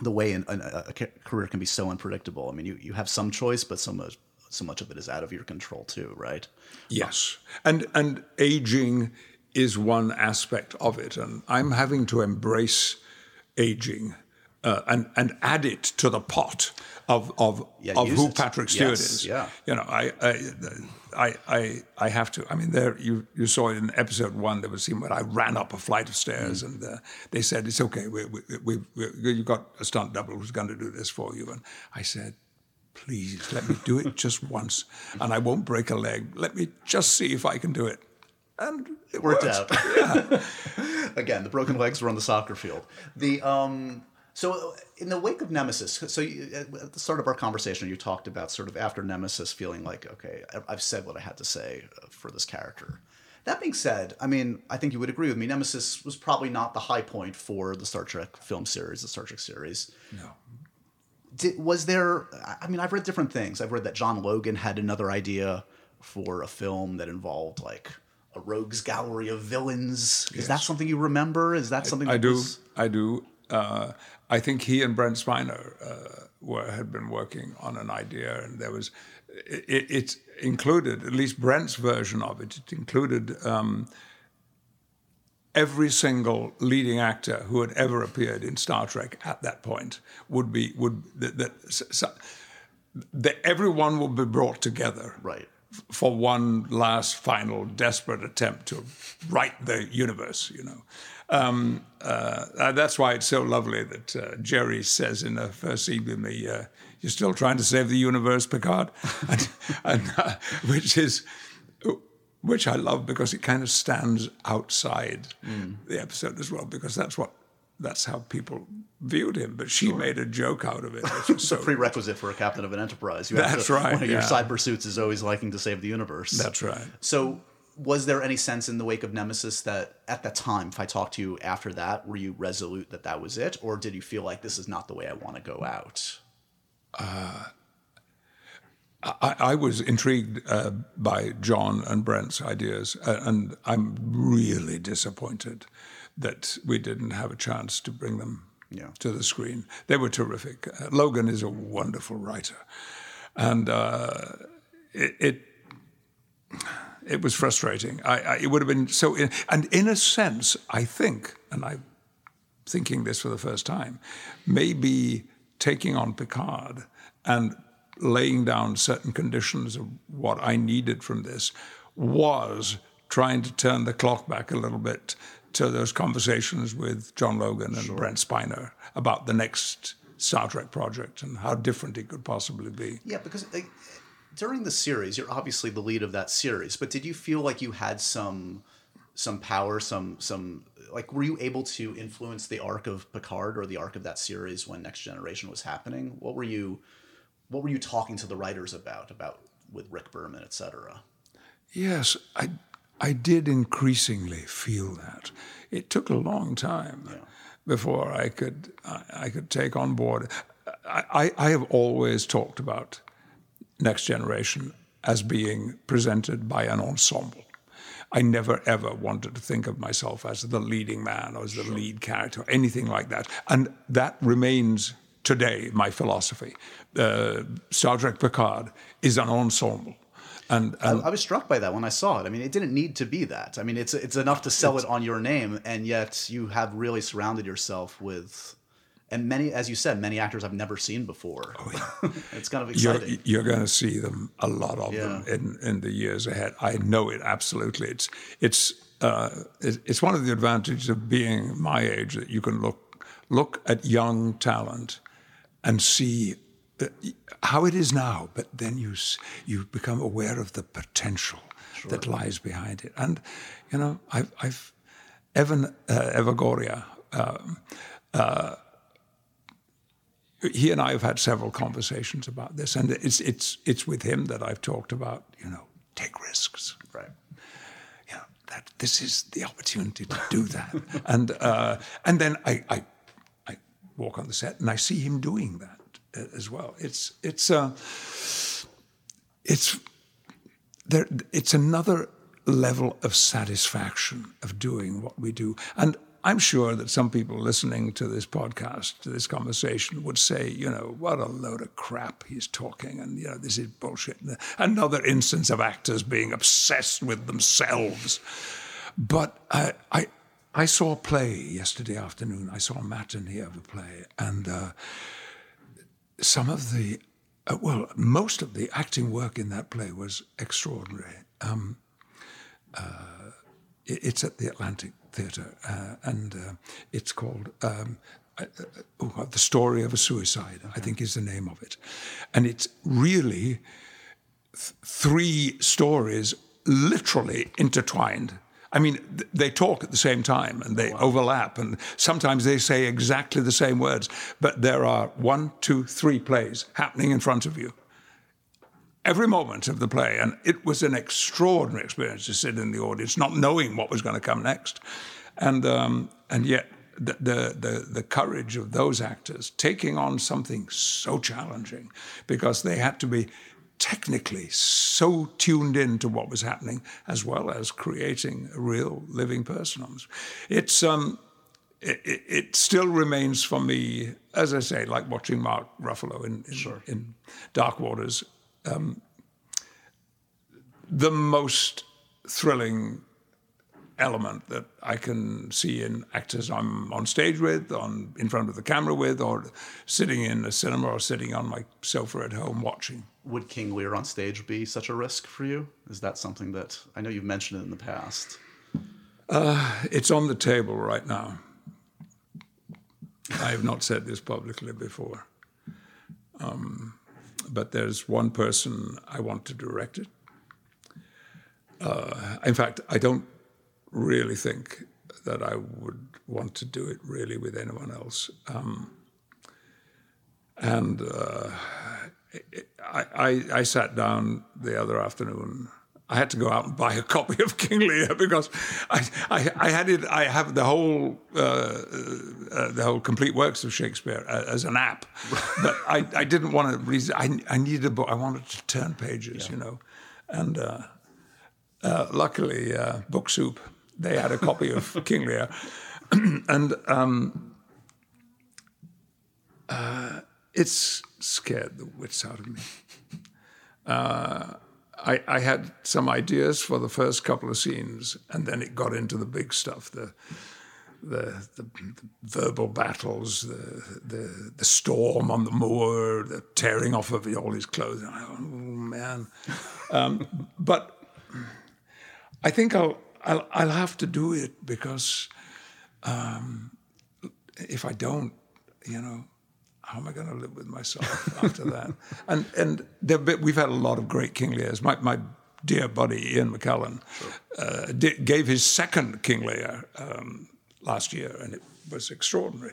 the way an, an, a career can be so unpredictable. I mean, you, you have some choice, but so much so much of it is out of your control too, right? Yes, and and aging is one aspect of it, and I'm having to embrace aging uh, and and add it to the pot of of Yeah, of who it. Patrick Stewart Yes, is. yeah. you know, I I, I I I have to. I mean, there you you saw it in episode one. There was a scene where I ran up a flight of stairs, Mm. and uh, they said it's okay. We we, we, we you got a stunt double who's going to do this for you, and I said please let me do it just once and I won't break a leg. Let me just see if I can do it. And it Worked out. Again, the broken legs were on the soccer field. The um. So in the wake of Nemesis, so you, at the start of our conversation, you talked about sort of after Nemesis feeling like, okay, I've said what I had to say uh, for this character. That being said, I mean, I think you would agree with me. Nemesis was probably not the high point for the Star Trek film series, the Star Trek series. No. Did, was there? I mean, I've read different things. I've read that John Logan had another idea for a film that involved like a rogues gallery of villains. Is that something you remember? Is that something I that do. was- I do. Uh, I think he and Brent Spiner uh, were had been working on an idea, and there was it, it, it included at least Brent's version of it. It included um, every single leading actor who had ever appeared in Star Trek at that point would be would that, that, that everyone would be brought together Right. for one last final desperate attempt to right the universe you know um, uh, that's why it's so lovely that uh, Jeri says in the first scene with me, uh, "You're still trying to save the universe, Picard," and, and, uh, which is which I love because it kind of stands outside the episode as well because that's what that's how people viewed him. But she made a joke out of it, is so prerequisite for a captain of an enterprise. You have That's to- right, One of your yeah. side pursuits is always liking to save the universe. That's right. So, was there any sense in the wake of Nemesis that at that time, if I talked to you after that, were you resolute that that was it, or did you feel like this is not the way I want to go out? Uh, I, I was intrigued uh, by John and Brent's ideas, uh, and I'm really disappointed that we didn't have a chance to bring them Yeah. to the screen. They were terrific. Uh, Logan is a wonderful writer, and uh, it, it it was frustrating. I, I, it would have been so, and in a sense, I think, and I'm thinking this for the first time, maybe taking on Picard and laying down certain conditions of what I needed from this was trying to turn the clock back a little bit to those conversations with John Logan and sure. Brent Spiner about the next Star Trek project and how different it could possibly be. Yeah, because uh, during the series, you're obviously the lead of that series, but did you feel like you had some some power, some some like were you able to influence the arc of Picard or the arc of that series when Next Generation was happening? What were you what were you talking to the writers about about with Rick Berman, et cetera? Yes, I I did increasingly feel that. It took a long time yeah. before I could I, I, could take on board. I, I have always talked about Next Generation as being presented by an ensemble. I never ever wanted to think of myself as the leading man or as the sure. lead character, or anything like that. And that remains today my philosophy. Uh, Star Trek Picard is an ensemble. And, and I, I, was struck by that when I saw it. I mean, it didn't need to be that. I mean, it's it's enough to sell it on your name, and yet you have really surrounded yourself with, and many, as you said, many actors I've never seen before. Oh, yeah. it's kind of exciting. You're, you're going to see them a lot of yeah. them in in the years ahead. I know it absolutely. It's it's uh, it's one of the advantages of being my age that you can look look at young talent and see how it is now, but then you you become aware of the potential sure. that lies behind it. And you know, I've, I've Evan uh, Evagora. Um, uh, he and I have had several conversations about this, and it's it's it's with him that I've talked about. You know, take risks. Right. You know that this is the opportunity to do that, and uh, and then I, I I walk on the set and I see him doing that as well. It's it's uh, it's there. It's another level of satisfaction of doing what we do, and I'm sure that some people listening to this podcast, to this conversation, would say, you know, what a load of crap he's talking, and you know, this is bullshit. Another instance of actors being obsessed with themselves. But I, I, I saw a play yesterday afternoon. I saw a matinee of a play, and. Uh, some of the, uh, well, most of the acting work in that play was extraordinary. Um, uh, it, it's at the Atlantic Theatre, uh, and uh, it's called um, uh, oh, The Story of a Suicide, I think is the name of it. And it's really th- three stories literally intertwined I mean, they talk at the same time and they wow. overlap, and sometimes they say exactly the same words, but there are one, two, three plays happening in front of you every moment of the play. And it was an extraordinary experience to sit in the audience, not knowing what was going to come next. And, um, and yet, the, the, the, the, courage of those actors taking on something so challenging because they had to be technically so tuned in to what was happening, as well as creating a real living person. It's um, it, it, still remains for me, as I say, like watching Mark Ruffalo in in, sure. in Dark Waters, um, the most thrilling element that I can see in actors I'm on stage with, on in front of the camera with, or sitting in a cinema or sitting on my sofa at home watching. Would King Lear on stage be such a risk for you? Is that something that I know you've mentioned it in the past? Uh, it's on the table right now. I have not said this publicly before. Um, but there's one person I want to direct it. Uh, in fact, I don't really think that I would want to do it really with anyone else. Um, and uh, I, I, I, sat down the other afternoon. I had to go out and buy a copy of King Lear because I, I, I had it. I have the whole uh, uh, the whole complete works of Shakespeare as an app, but I, I didn't want to read. I, I needed a book. I wanted to turn pages, yeah. you know, and uh, uh luckily, uh, Book Soup they had a copy of King Lear, and um, uh, it's scared the wits out of me. Uh, I, I had some ideas for the first couple of scenes, and then it got into the big stuff the the, the, the verbal battles, the, the the storm on the moor, the tearing off of all his clothes. Oh man! Um, but I think I'll, I'll I'll have to do it because um, if I don't, you know, how am I going to live with myself after that? And and been, we've had a lot of great King Lears. My my dear buddy Ian McKellen sure. uh, did, gave his second King Lear um, last year, and it was extraordinary.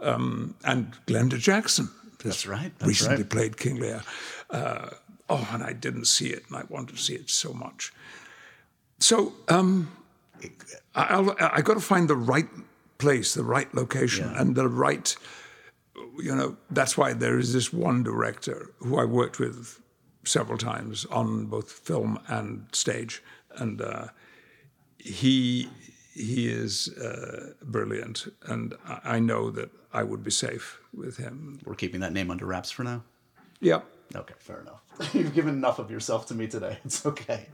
Um, and Glenda Jackson, that's right, that's recently right. played King Lear. Uh, oh, and I didn't see it, and I wanted to see it so much. So um, I, I got to find the right place, the right location, yeah. and the right. You know, that's why there is this one director who I worked with several times on both film and stage, and uh, he he is uh, brilliant, and I know that I would be safe with him. We're keeping that name under wraps for now. Yeah. Okay, fair enough. You've given enough of yourself to me today. It's okay.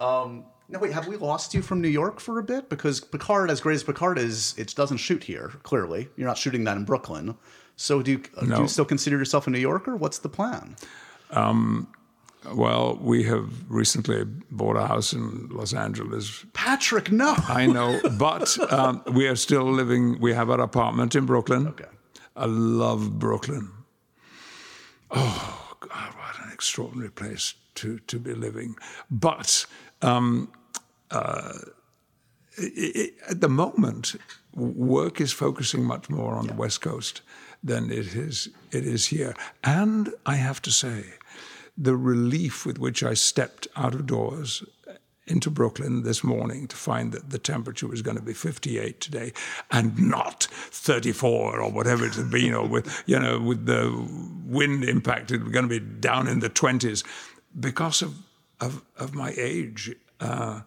Um, now, wait, have we lost you from New York for a bit? Because Picard, as great as Picard is, it doesn't shoot here. Clearly, you're not shooting that in Brooklyn. So, do you, no. do you still consider yourself a New Yorker? What's the plan? Um, well, we have recently bought a house in Los Angeles. Patrick, no. I know, but um, we are still living. We have our apartment in Brooklyn. Okay. I love Brooklyn. Oh God, what an extraordinary place to to be living. But um, uh, it, it, at the moment, work is focusing much more on yeah. the West Coast than it is it is here. And I have to say the relief with which I stepped out of doors into Brooklyn this morning to find that the temperature was going to be 58 today and not 34 or whatever it had been, or with, you know, with the wind impacted, we're going to be down in the 20s because of, of, of my age. Uh,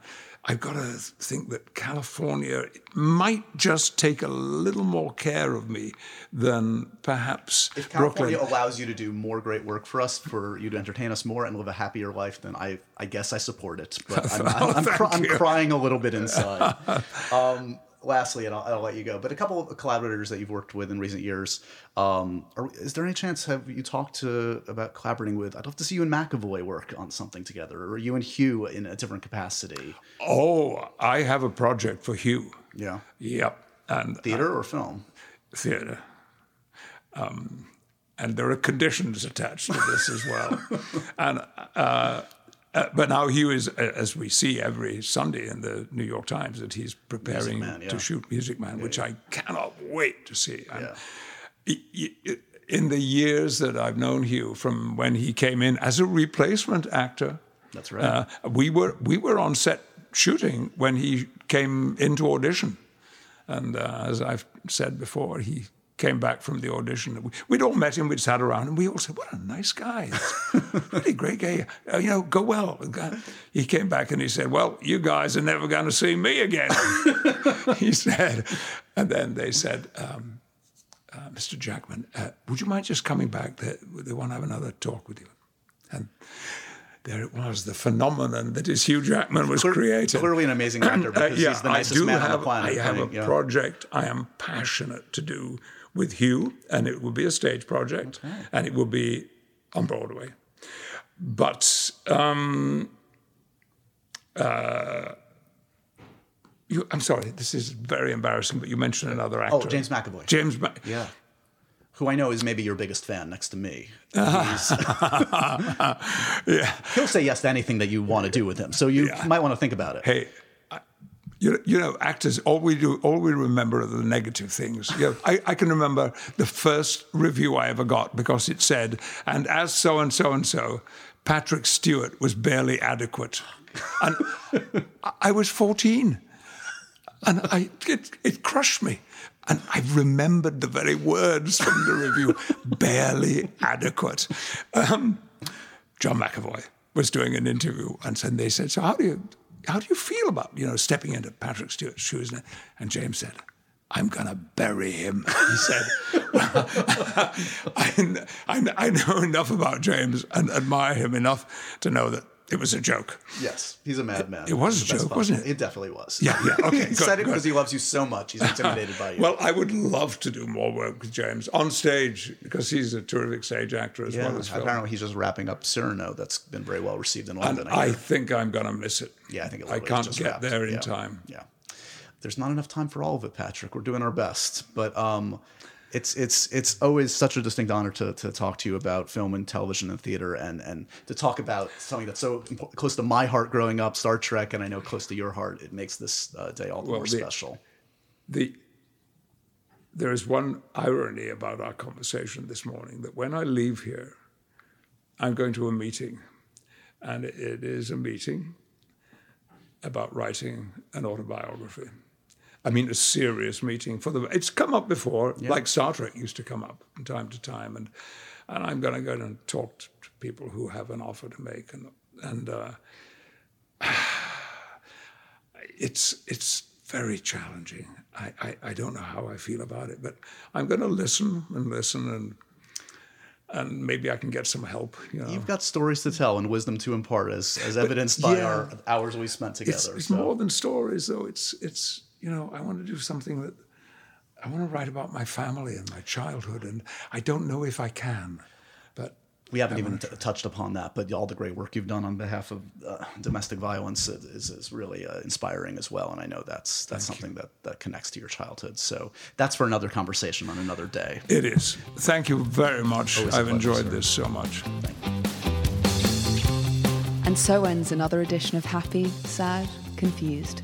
I've got to think that California might just take a little more care of me than perhaps if California Brooklyn. allows you to do more great work for us, for you to entertain us more and live a happier life, then I, I guess I support it. But I'm, I'm, I'm, cr- I'm crying a little bit inside. um, lastly, and I'll, I'll, let you go, but a couple of collaborators that you've worked with in recent years. Um, are, is there any chance have you talked to about collaborating with? I'd love to see you and McAvoy work on something together, or you and Hugh in a different capacity. Oh, I have a project for Hugh. Yeah. Yep. And theater uh, or film? Theater. Um, and there are conditions attached to this as well. and uh, uh, but now Hugh is, as we see every Sunday in the New York Times, that he's preparing Man, yeah. to shoot Music Man, Yeah, which yeah. I cannot wait to see. He- he- in the years that I've known Hugh, from when he came in as a replacement actor, That's right. uh, we were we were on set shooting when he came into audition, and uh, as I've said before, he came back from the audition. We- We'd all met him, we'd sat around, and we all said, "What a nice guy! Really great guy. Uh, you know, go well." He came back and he said, "Well, you guys are never going to see me again." he said, and then they said. Um, uh, Mr. Jackman, uh, would you mind just coming back? They, they want to have another talk with you. And there it was, the phenomenon that is Hugh Jackman was Clear- created. Clearly an amazing actor Uh, yeah, he's the nicest man have, on the planet. I have a yeah. project I am passionate to do with Hugh, and it will be a stage project, and it will be on Broadway. But um, uh, you, I'm sorry, this is very embarrassing, but you mentioned another actor. Oh, James McAvoy. James, Ma- Yeah. Who I know is maybe your biggest fan next to me. Yeah. he'll say yes to anything that you want to do with him. So you might want to think about it. hey, you, you know, actors, all we do, all we remember are the negative things. You know, I, I can remember the first review I ever got because it said, and as so and so and so, Patrick Stewart was barely adequate. And I- was 14. And I, it, it crushed me. And I remembered the very words from the review barely adequate. Um, John McAvoy was doing an interview, and they said, "So how do you how do you feel about you know stepping into Patrick Stewart's shoes?" And James said, "I'm gonna bury him." He said, I, I, I know enough about James and admire him enough to know that it was a joke. Yes, he's a madman. It was a joke, wasn't it? It definitely was. Yeah, yeah, okay, he good, said it because he loves you so much. He's intimidated by you. Well, I would love to do more work with James on stage because he's a terrific stage actor as yeah, well as film. apparently he's just wrapping up Cyrano. That's been very well received in And London. I hear. think I'm going to miss it. yeah, I think a I can't get wrapped. there in Yeah. time. Yeah, there's not enough time for all of it, Patrick. We're doing our best, but um, it's it's it's always such a distinct honor to to talk to you about film and television and theater, and and to talk about something that's so impo- close to my heart growing up, Star Trek, and I know close to your heart. It makes this uh, day all the Well, more the- special. the there is one irony about our conversation this morning that when I leave here, I'm going to a meeting, and it is a meeting about writing an autobiography. I mean, a serious meeting for the. It's come up before, like Star Trek used to come up from time to time, and and I'm going to go and talk to people who have an offer to make, and and uh, it's it's very challenging. I, I, I don't know how I feel about it, but I'm going to listen and listen and and maybe I can get some help. You know, You've got stories to tell and wisdom to impart, as as evidenced by yeah. our hours we spent together. it's, it's so. more than stories, though. It's it's you know I want to do something that I want to write about my family and my childhood, and I don't know if I can, but we haven't even t- touched upon that, but all the great work you've done on behalf of uh, domestic violence is, is really uh, inspiring as well. And I know that's that's something that, that connects to your childhood. So that's for another conversation on another day. it is. Thank you very much. Always a I've pleasure, enjoyed sir. this so much. And so ends another edition of Happy, Sad, Confused.